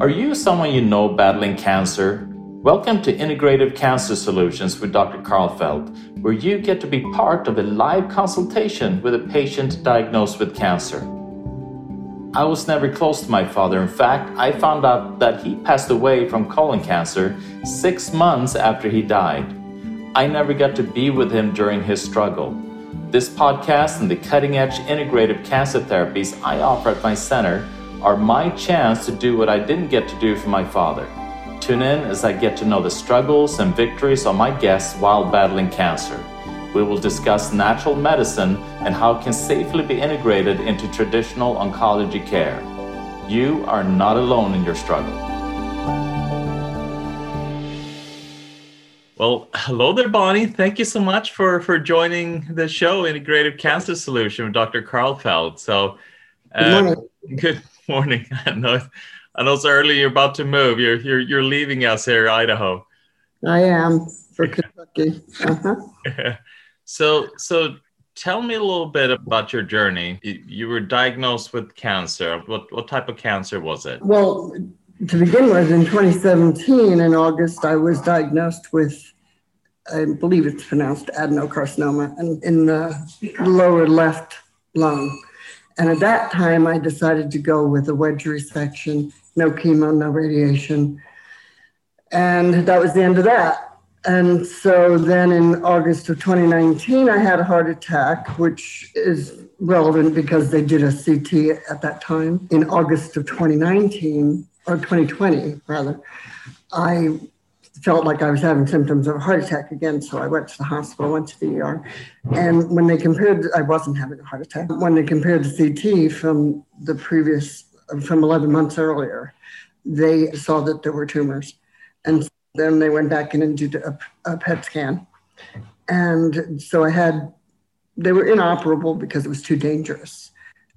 Are you someone you know battling cancer? Welcome to Integrative Cancer Solutions with Dr. Karlfeldt, where you get to be part of a live consultation with a patient diagnosed with cancer. I was never close to my father. In fact, I found out that he passed away from colon cancer six months after he died. I never got to be with him during his struggle. This podcast and the cutting edge integrative cancer therapies I offer at my center are my chance to do what I didn't get to do for my father. Tune in as I get to know the struggles and victories of my guests while battling cancer. We will discuss natural medicine and how it can safely be integrated into traditional oncology care. You are not alone in your struggle. Well, hello there, Bonnie. Thank you so much for, for joining the show, Integrative Cancer Solution with Dr. Karlfeldt. So, uh, good morning. I know, I know it's early. You're about to move. You're you're you're leaving us here, Idaho. I am for Kentucky. Uh-huh. so so tell me a little bit about your journey. You were diagnosed with cancer. What what type of cancer was it? Well, to begin with, in 2017, in August, I was diagnosed with, I believe it's pronounced adenocarcinoma, and in the lower left lung. And at that time, I decided to go with a wedge resection, no chemo, no radiation. And that was the end of that. And so then in August of 2019, I had a heart attack, which is relevant because they did a CT at that time. In August of 2019, or 2020, rather, I felt like I was having symptoms of a heart attack again. So I went to the hospital, went to the ER. And when they compared, I wasn't having a heart attack. When they compared the CT from the previous, from 11 months earlier, they saw that there were tumors. And then they went back in and did a, a PET scan. And so I had, they were inoperable because it was too dangerous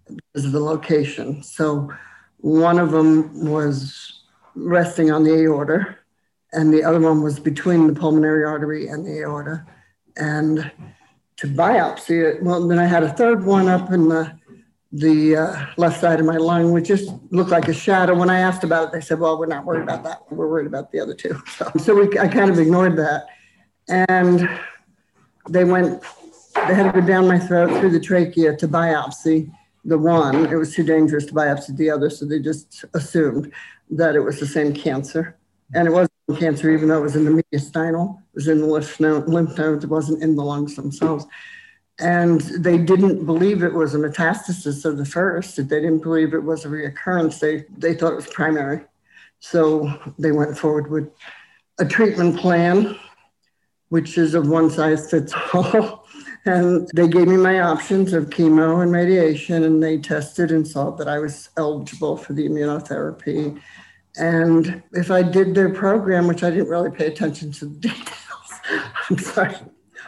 because of the location. So one of them was resting on the aorta and the other one was between the pulmonary artery and the aorta. And to biopsy it, well, then I had a third one up in the the uh, left side of my lung, which just looked like a shadow. When I asked about it, they said, "Well, we're not worried about that. We're worried about the other two. So, so we, I kind of ignored that, and they went. They had to go down my throat through the trachea to biopsy the one. It was too dangerous to biopsy the other, so they just assumed that it was the same cancer, and it was cancer, even though it was in the mediastinal, it was in the lymph, nodes, it wasn't in the lungs themselves. And they didn't believe it was a metastasis of the first. They didn't believe it was a reoccurrence. They, they thought it was primary. So they went forward with a treatment plan, which is of one size fits all. and they gave me my options of chemo and radiation, and they tested and saw that I was eligible for the immunotherapy and if I did their program, which I didn't really pay attention to the details, I'm sorry.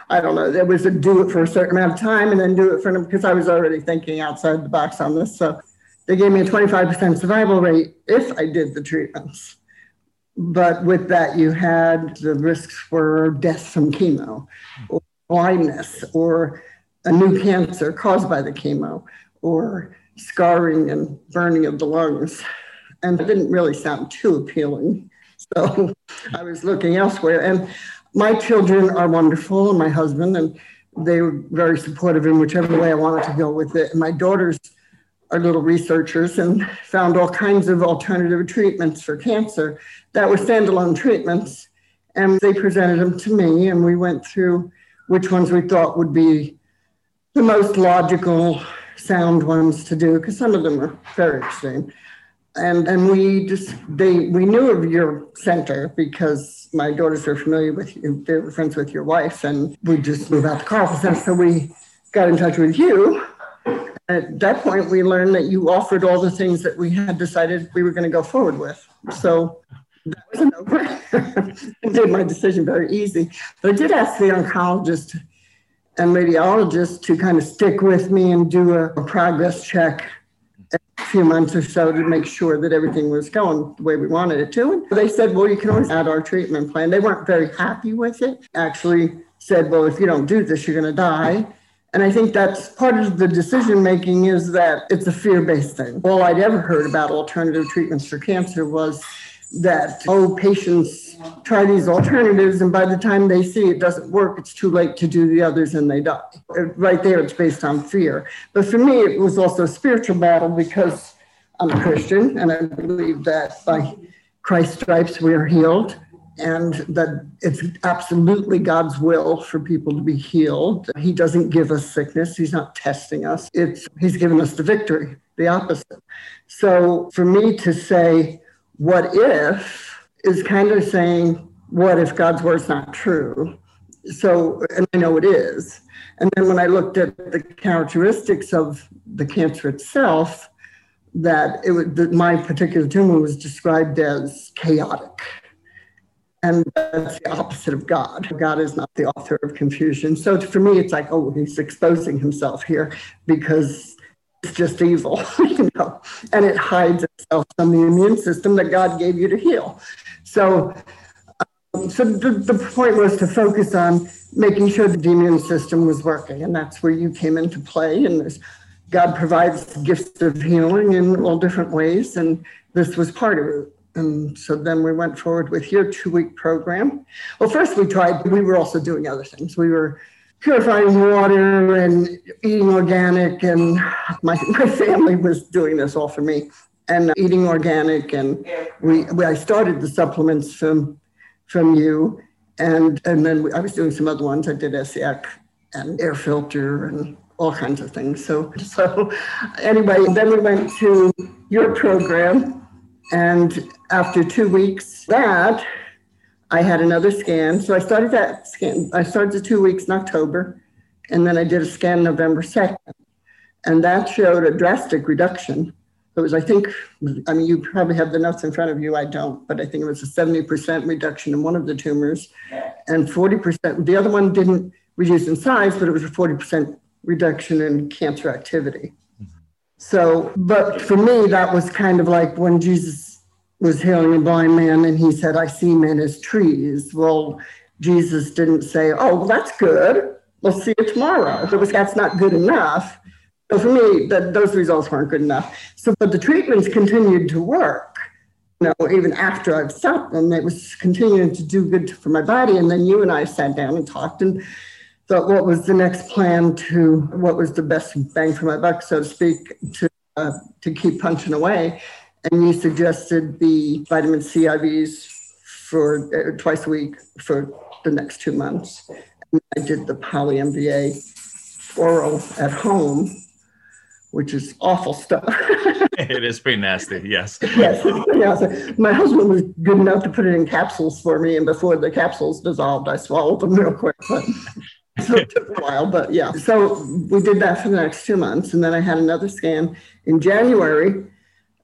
I don't know. There was a do it for a certain amount of time and then do it for them because I was already thinking outside the box on this. So they gave me a 25% survival rate if I did the treatments. But with that, you had the risks for death from chemo or blindness or a new cancer caused by the chemo or scarring and burning of the lungs and it didn't really sound too appealing. So I was looking elsewhere. And my children are wonderful, and my husband, and they were very supportive in whichever way I wanted to go with it. And my daughters are little researchers and found all kinds of alternative treatments for cancer that were standalone treatments. And they presented them to me, and we went through which ones we thought would be the most logical, sound ones to do, because some of them are very extreme and and we just they we knew of your center because my daughters were familiar with you they were friends with your wife and we just moved out to Carlson so we got in touch with you. At that point we learned that you offered all the things that we had decided we were going to go forward with. So that was an over. It made my decision very easy. But i did ask the oncologist and radiologist to kind of stick with me and do a progress check few months or so to make sure that everything was going the way we wanted it to. And they said, well, you can always add our treatment plan. They weren't very happy with it. Actually said, well, if you don't do this, you're going to die. And I think that's part of the decision making is that it's a fear based thing. All I'd ever heard about alternative treatments for cancer was that, oh, patients try these alternatives, and by the time they see it doesn't work, it's too late to do the others and they die. Right there, it's based on fear. But for me, it was also a spiritual battle because I'm a Christian and I believe that by Christ's stripes we are healed and that it's absolutely God's will for people to be healed. He doesn't give us sickness, He's not testing us. It's He's given us the victory, the opposite. So for me to say, what if is kind of saying, what if God's word's not true? So, and I know it is. And then when I looked at the characteristics of the cancer itself, that it was, that my particular tumor was described as chaotic. And that's the opposite of God. God is not the author of confusion. So for me, it's like, oh, he's exposing himself here because it's just evil, you know, and it hides itself from the immune system that God gave you to heal. So, um, so the, the point was to focus on making sure the immune system was working, and that's where you came into play. And God provides gifts of healing in all different ways, and this was part of it. And so then we went forward with your two week program. Well, first we tried, we were also doing other things. We were purifying water and eating organic, and my, my family was doing this all for me and uh, eating organic. And we, we I started the supplements from from you, and and then we, I was doing some other ones. I did SEC and air filter and all kinds of things. So, so anyway, then we went to your program, and after two weeks, that I had another scan. So I started that scan. I started the two weeks in October, and then I did a scan November second, and that showed a drastic reduction. It was, I think, I mean, you probably have the notes in front of you. I don't, but I think it was a 70% reduction in one of the tumors and 40%. The other one didn't reduce in size, but it was a 40% reduction in cancer activity. Mm-hmm. So, but for me, that was kind of like when Jesus was healing a blind man and he said, I see men as trees. Well, Jesus didn't say, Oh, well, that's good. We'll see you tomorrow. It was, that's not good enough. So for me, that those results weren't good enough. So, but the treatments continued to work. You know, even after I've stopped them, it was continuing to do good for my body. And then you and I sat down and talked, and thought what was the next plan to what was the best bang for my buck, so to speak, to uh, to keep punching away. And you suggested the vitamin C IVs for uh, twice a week for the next two months. And I did the poly MVA oral at home, which is awful stuff. it is pretty nasty, yes. yes, yeah. My husband was good enough to put it in capsules for me, and before the capsules dissolved, I swallowed them real quick. But so it took a while, but yeah. So we did that for the next two months. And then I had another scan in January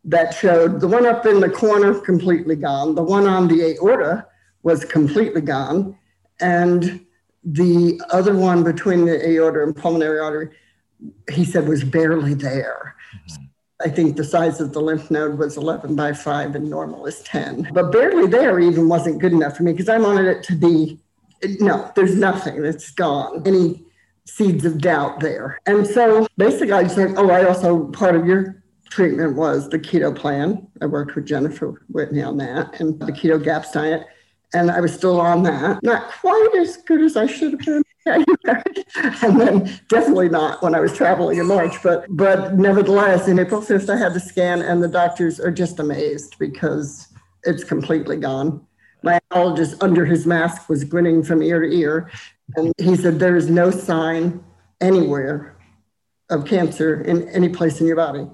that showed the one up in the corner completely gone, the one on the aorta was completely gone, and the other one between the aorta and pulmonary artery, he said was barely there. Mm-hmm. I think the size of the lymph node was 11 by 5 and normal is 10. But barely there even wasn't good enough for me because I wanted it to be no, there's nothing. It's gone. Any seeds of doubt there. And so basically, I just said, oh, I also, part of your treatment was the keto plan. I worked with Jennifer Whitney on that and the keto GAPS diet. And I was still on that. Not quite as good as I should have been. and then definitely not when I was traveling in March, but but nevertheless, in April 5th, I had the scan, and the doctors are just amazed because it's completely gone. My oncologist under his mask was grinning from ear to ear. And he said, There is no sign anywhere of cancer in any place in your body.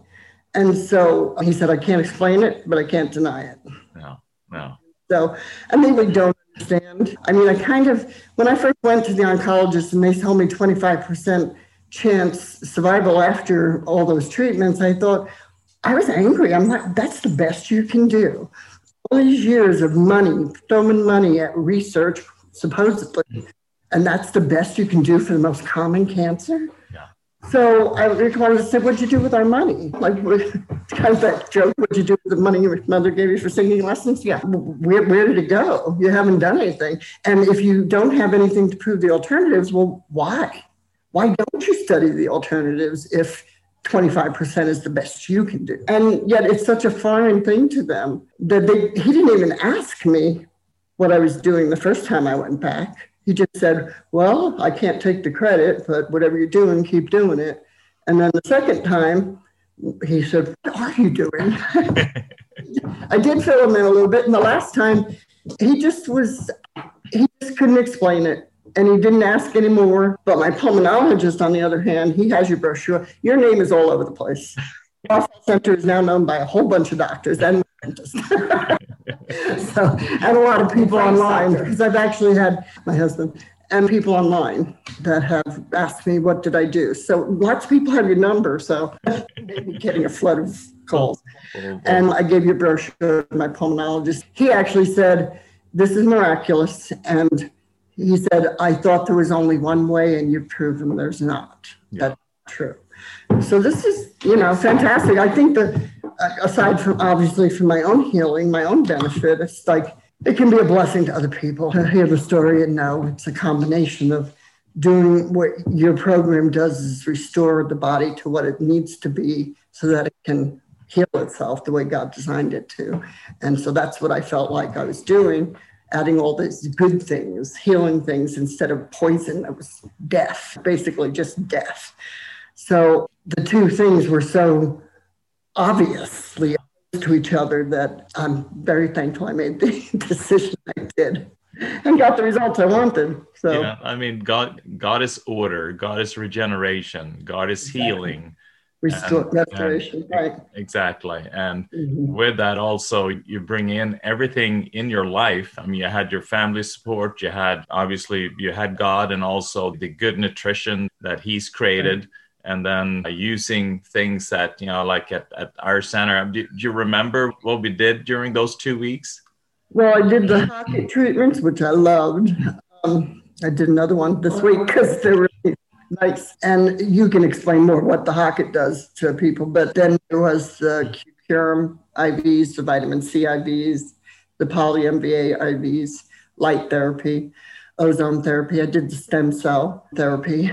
And so he said, I can't explain it, but I can't deny it. No, no. So I mean, we don't understand. I mean, I kind of, when I first went to the oncologist and they told me 25% chance survival after all those treatments, I thought, I was angry. I'm like, that's the best you can do all these years of money, throwing money at research, supposedly, and that's the best you can do for the most common cancer. So I wanted to say, what'd you do with our money? Like, kind of that joke, what'd you do with the money your mother gave you for singing lessons? Yeah. Where, where did it go? You haven't done anything. And if you don't have anything to prove the alternatives, well, why? why don't you study the alternatives if 25% is the best you can do? And yet it's such a foreign thing to them that they, he didn't even ask me what I was doing the first time I went back. He just said, Well, I can't take the credit, but whatever you're doing, keep doing it. And then the second time, he said, What are you doing? I did fill him in a little bit. And the last time, he just was, he just couldn't explain it. And he didn't ask anymore. But my pulmonologist, on the other hand, he has your brochure. Your name is all over the place. Health Center is now known by a whole bunch of doctors and dentists. so, and a lot of people online, because I've actually had my husband and people online that have asked me, What did I do? So lots of people have your number. So maybe getting a flood of calls. And I gave you a brochure to my pulmonologist. He actually said, This is miraculous. And he said, I thought there was only one way, and you've proven there's not. Yeah. That's true. So this is, you know, fantastic. I think that uh, Uh, aside from obviously from my own healing, my own benefit, it's like it can be a blessing to other people to hear the story and know it's a combination of doing what your program does is restore the body to what it needs to be so that it can heal itself the way God designed it to. And so that's what I felt like I was doing, adding all these good things, healing things instead of poison that was death, basically just death. So the two things were so obviously to each other that I'm very thankful I made the decision I did and got the results I wanted. So yeah, I mean, God, God is order, God is regeneration, God is exactly. healing. Restore, and, restoration, and, right? Exactly, and mm-hmm. with that also you bring in everything in your life. I mean, you had your family support, you had obviously you had God, and also the good nutrition that He's created. Right and then using things that you know like at, at our center. Do, do, you remember what we did during those two weeks? Well i did the Hocatt treatments which i loved. Um, i did another one this week because they were nice. And you can explain more what the Hocatt does to people but then there was the curum ivs the vitamin c ivs the poly mva ivs light therapy ozone therapy. I did the stem cell therapy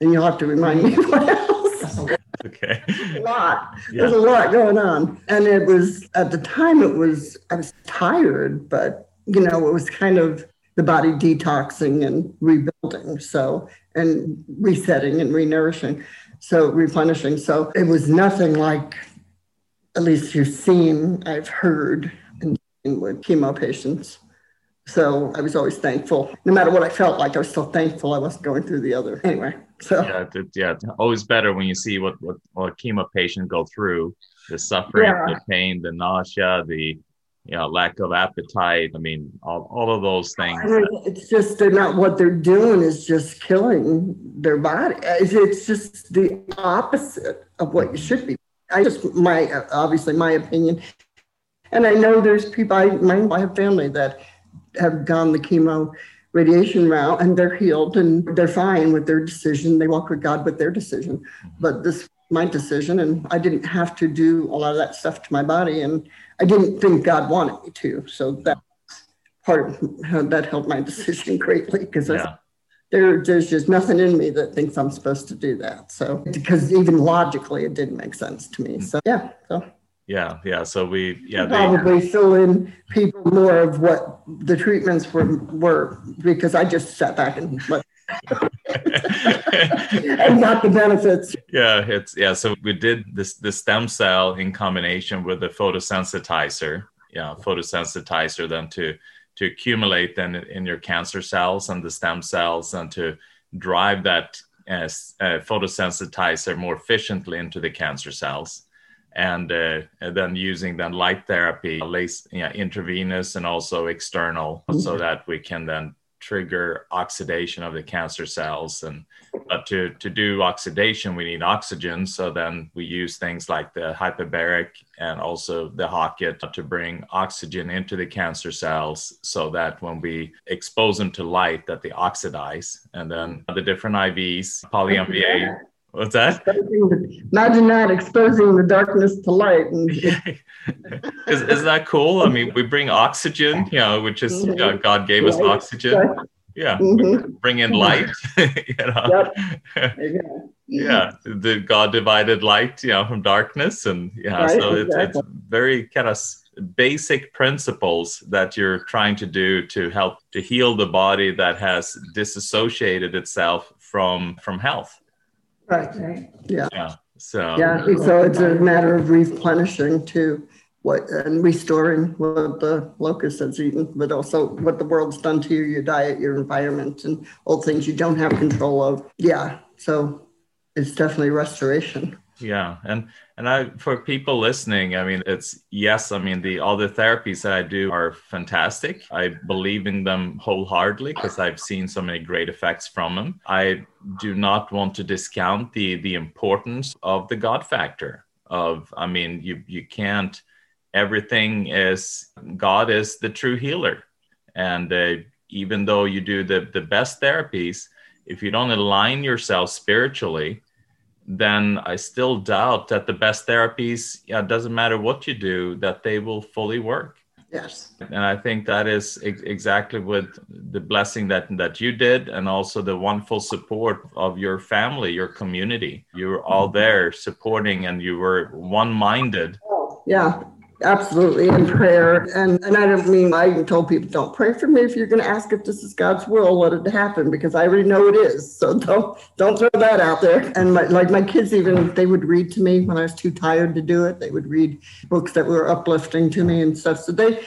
and you'll have to remind me what else. Okay. a lot. Yeah. There's a lot going on. And it was, at the time, it was, I was tired, but, you know, it was kind of the body detoxing and rebuilding. So, and resetting and renourishing. So, replenishing. So, it was nothing like, at least you've seen, I've heard in, with chemo patients. So I was always thankful. No matter what I felt like, I was still thankful I wasn't going through the other. Anyway. So yeah, it, yeah, always better when you see what what, what a chemo patient go through, the suffering, yeah. the pain, the nausea, the you know lack of appetite. I mean, all, all of those things. I mean, it's just they're not what they're doing is just killing their body. It's just the opposite of what you should be. I just my obviously my opinion, and I know there's people. I my, I have family that have gone the chemo radiation route and they're healed and they're fine with their decision. They walk with God with their decision. Mm-hmm. But this my decision and I didn't have to do a lot of that stuff to my body and I didn't think God wanted me to. So that part of that helped my decision greatly because yeah. there, there's just nothing in me that thinks I'm supposed to do that. So because even logically it didn't make sense to me. So yeah. So yeah yeah so we yeah probably they, fill in people more of what the treatments were were because i just sat back and and got the benefits. Yeah it's yeah so we did this the stem cell in combination with the photosensitizer yeah photosensitizer then to to accumulate then in your cancer cells and the stem cells and to drive that as uh, photosensitizer more efficiently into the cancer cells and, uh, and then using then light therapy, lace, you know, intravenous and also external, mm-hmm. so that we can then trigger oxidation of the cancer cells. And but to to do oxidation, we need oxygen. So then we use things like the hyperbaric and also the Hocatt to bring oxygen into the cancer cells, so that when we expose them to light, that they oxidize. And then the different IVs, poly MVA What's that? Imagine that exposing the darkness to light. And... is, is that cool? I mean, we bring oxygen, you know, which is you know, God gave us oxygen. Yeah, mm-hmm. bring in light. you know? Yep. yeah, the God divided light, you know, from darkness, and yeah, right, so it's, exactly. it's very kind of basic principles that you're trying to do to help to heal the body that has disassociated itself from from health. Right. Right. Yeah. Yeah. So yeah, so it's a matter of replenishing to what and restoring what the locust has eaten, but also what the world's done to you, your diet, your environment, and all things you don't have control of. Yeah. So it's definitely restoration. Yeah. And and I, for people listening, I mean, it's yes. I mean, the all the therapies that I do are fantastic. I believe in them wholeheartedly because I've seen so many great effects from them. I do not want to discount the the importance of the God factor. Of, I mean, you you can't. Everything is God is the true healer, and uh, even though you do the the best therapies, if you don't align yourself spiritually then I still doubt that the best therapies, yeah, it doesn't matter what you do, that they will fully work. Yes. And I think that is ex- exactly with the blessing that that you did, and also the wonderful support of your family, your community. You were all mm-hmm. there supporting, and you were one-minded. Oh, yeah, absolutely in prayer. And and i don't mean i even told people don't pray for me if you're going to ask if this is god's will let it happen because i already know it is. So don't don't throw that out there. And my, like my kids even they would read to me when i was too tired to do it. They would read books that were uplifting to me and stuff. So they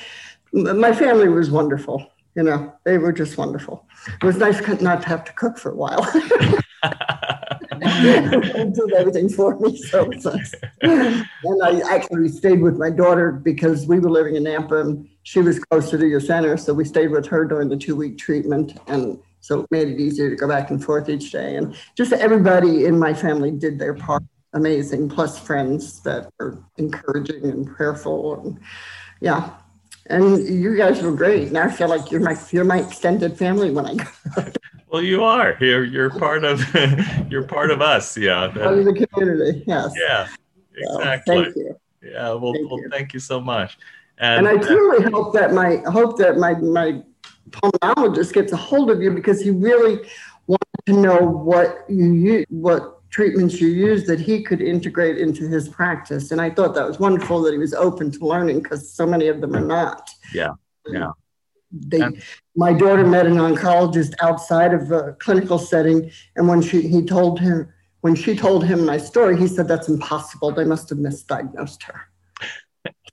my family was wonderful you know they were just wonderful. It was nice not to have to cook for a while did everything for me. So nice. and I actually stayed with my daughter because we were living in Nampa and she was closer to your center. So we stayed with her during the two week treatment. And so it made it easier to go back and forth each day. And just everybody in my family did their part. Amazing, plus friends that were encouraging and prayerful. And yeah, and you guys were great. Now I feel like you're my you're my extended family when I go. Well, you are. You're you're part of you're part of us. Yeah. Part of the community. Yes. Yeah. Exactly. So, thank you. Yeah. Well, thank well, you. thank you so much. And, and I truly uh, hope that my hope that my my pulmonologist gets a hold of you because he really wanted to know what you use, what treatments you use that he could integrate into his practice. And I thought that was wonderful that he was open to learning because so many of them are not. Yeah. Yeah they and, my daughter met an oncologist outside of a clinical setting and when she he told him when she told him my story he said that's impossible. They must have misdiagnosed her.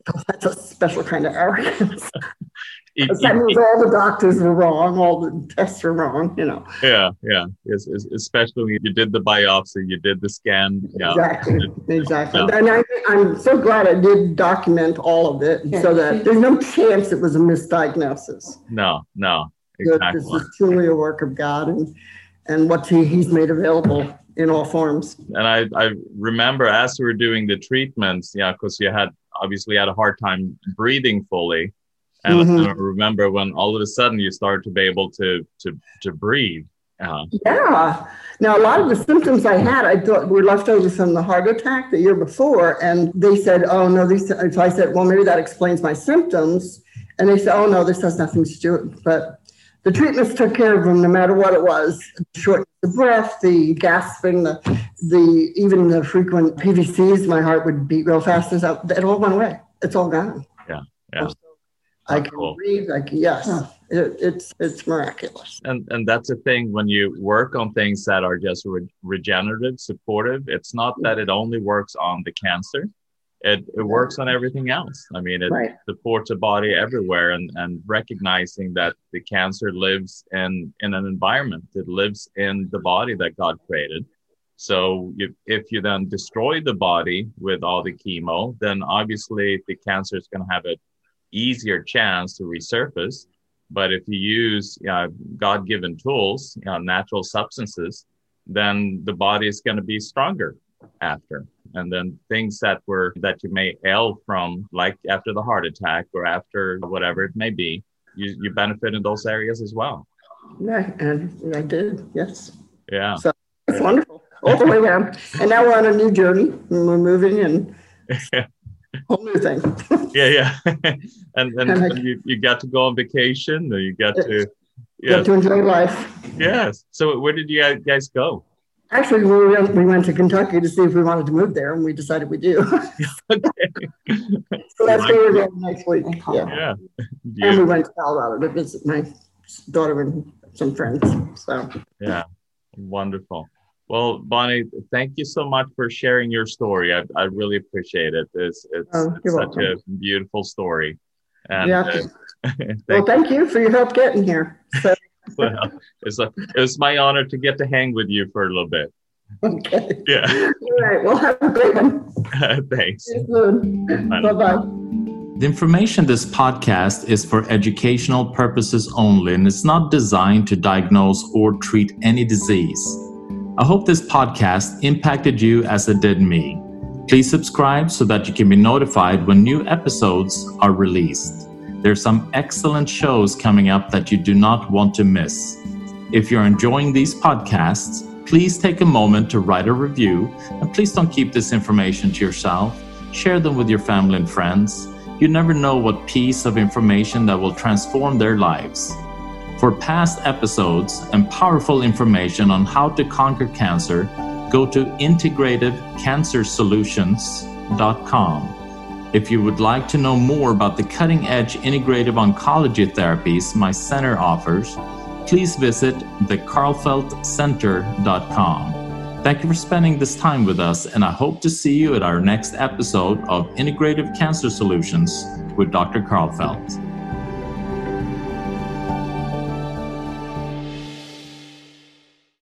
That's a special kind of arrogance that means all the doctors were wrong, all the tests were wrong, you know. Yeah, yeah. It's, it's, especially when you did the biopsy, you did the scan. Yeah. Exactly, exactly. Yeah. And I, I'm so glad I did document all of it so that there's no chance it was a misdiagnosis. No, no, exactly. This is truly a work of God and, and what he, he's made available in all forms. And I, I remember as we were doing the treatments, yeah, because you had obviously had a hard time breathing fully and mm-hmm. I remember when all of a sudden you start to be able to to to breathe. Uh, yeah. Now a lot of the symptoms I had, I thought were left over from the heart attack the year before, and they said, "Oh no, these." So I said, "Well, maybe that explains my symptoms." And they said, "Oh no, this has nothing to do." With But the treatments took care of them, no matter what it was. Short the breath, the gasping, the the even the frequent PVCs. My heart would beat real fast. It all went away. It's all gone. Yeah. Yeah. I can cool. breathe. I can, yes, it, it's it's miraculous. And and that's the thing when you work on things that are just re- regenerative, supportive. It's not that it only works on the cancer. It, it works on everything else. I mean, it right. supports the body everywhere, and and recognizing that the cancer lives in in an environment. It lives in the body that God created. So you, if you then destroy the body with all the chemo, then obviously the cancer is going to have a easier chance to resurface. But if you use uh, God given tools, you know, natural substances, then the body is going to be stronger after. And then things that were that you may ail from, like after the heart attack or after whatever it may be, you, you benefit in those areas as well. Yeah, and I did, yes. Yeah. So it's wonderful. All the way around. And now we're on a new journey. And we're moving and whole new thing. yeah, yeah. and and, and I, you, you got to go on vacation or you got to yes. get to enjoy life. Yes. So where did you guys go? Actually, we went, we went to Kentucky to see if we wanted to move there, and we decided we do. okay. so that's where we're going next week. Yeah. yeah. And we went to Colorado to visit my daughter and some friends. So yeah, wonderful. Well, Bonnie, thank you so much for sharing your story. I, I really appreciate it. It's, it's, oh, it's such welcome. a beautiful story. And, yeah. Uh, thank well, thank you for your help getting here. So. well, it's a, it was my honor to get to hang with you for a little bit. Okay. Yeah. All right. Well, have a great one. Thanks. Bye bye. The information this podcast is for educational purposes only and it's not designed to diagnose or treat any disease. I hope this podcast impacted you as it did me. Please subscribe so that you can be notified when new episodes are released. There's some excellent shows coming up that you do not want to miss. If you're enjoying these podcasts, please take a moment to write a review and please don't keep this information to yourself. Share them with your family and friends. You never know what piece of information that will transform their lives. For past episodes and powerful information on how to conquer cancer, go to integrativecancersolutions.com. If you would like to know more about the cutting edge integrative oncology therapies my center offers, please visit thekarlfeldtcenter.com. Thank you for spending this time with us, and I hope to see you at our next episode of Integrative Cancer Solutions with Dr. Karlfeldt.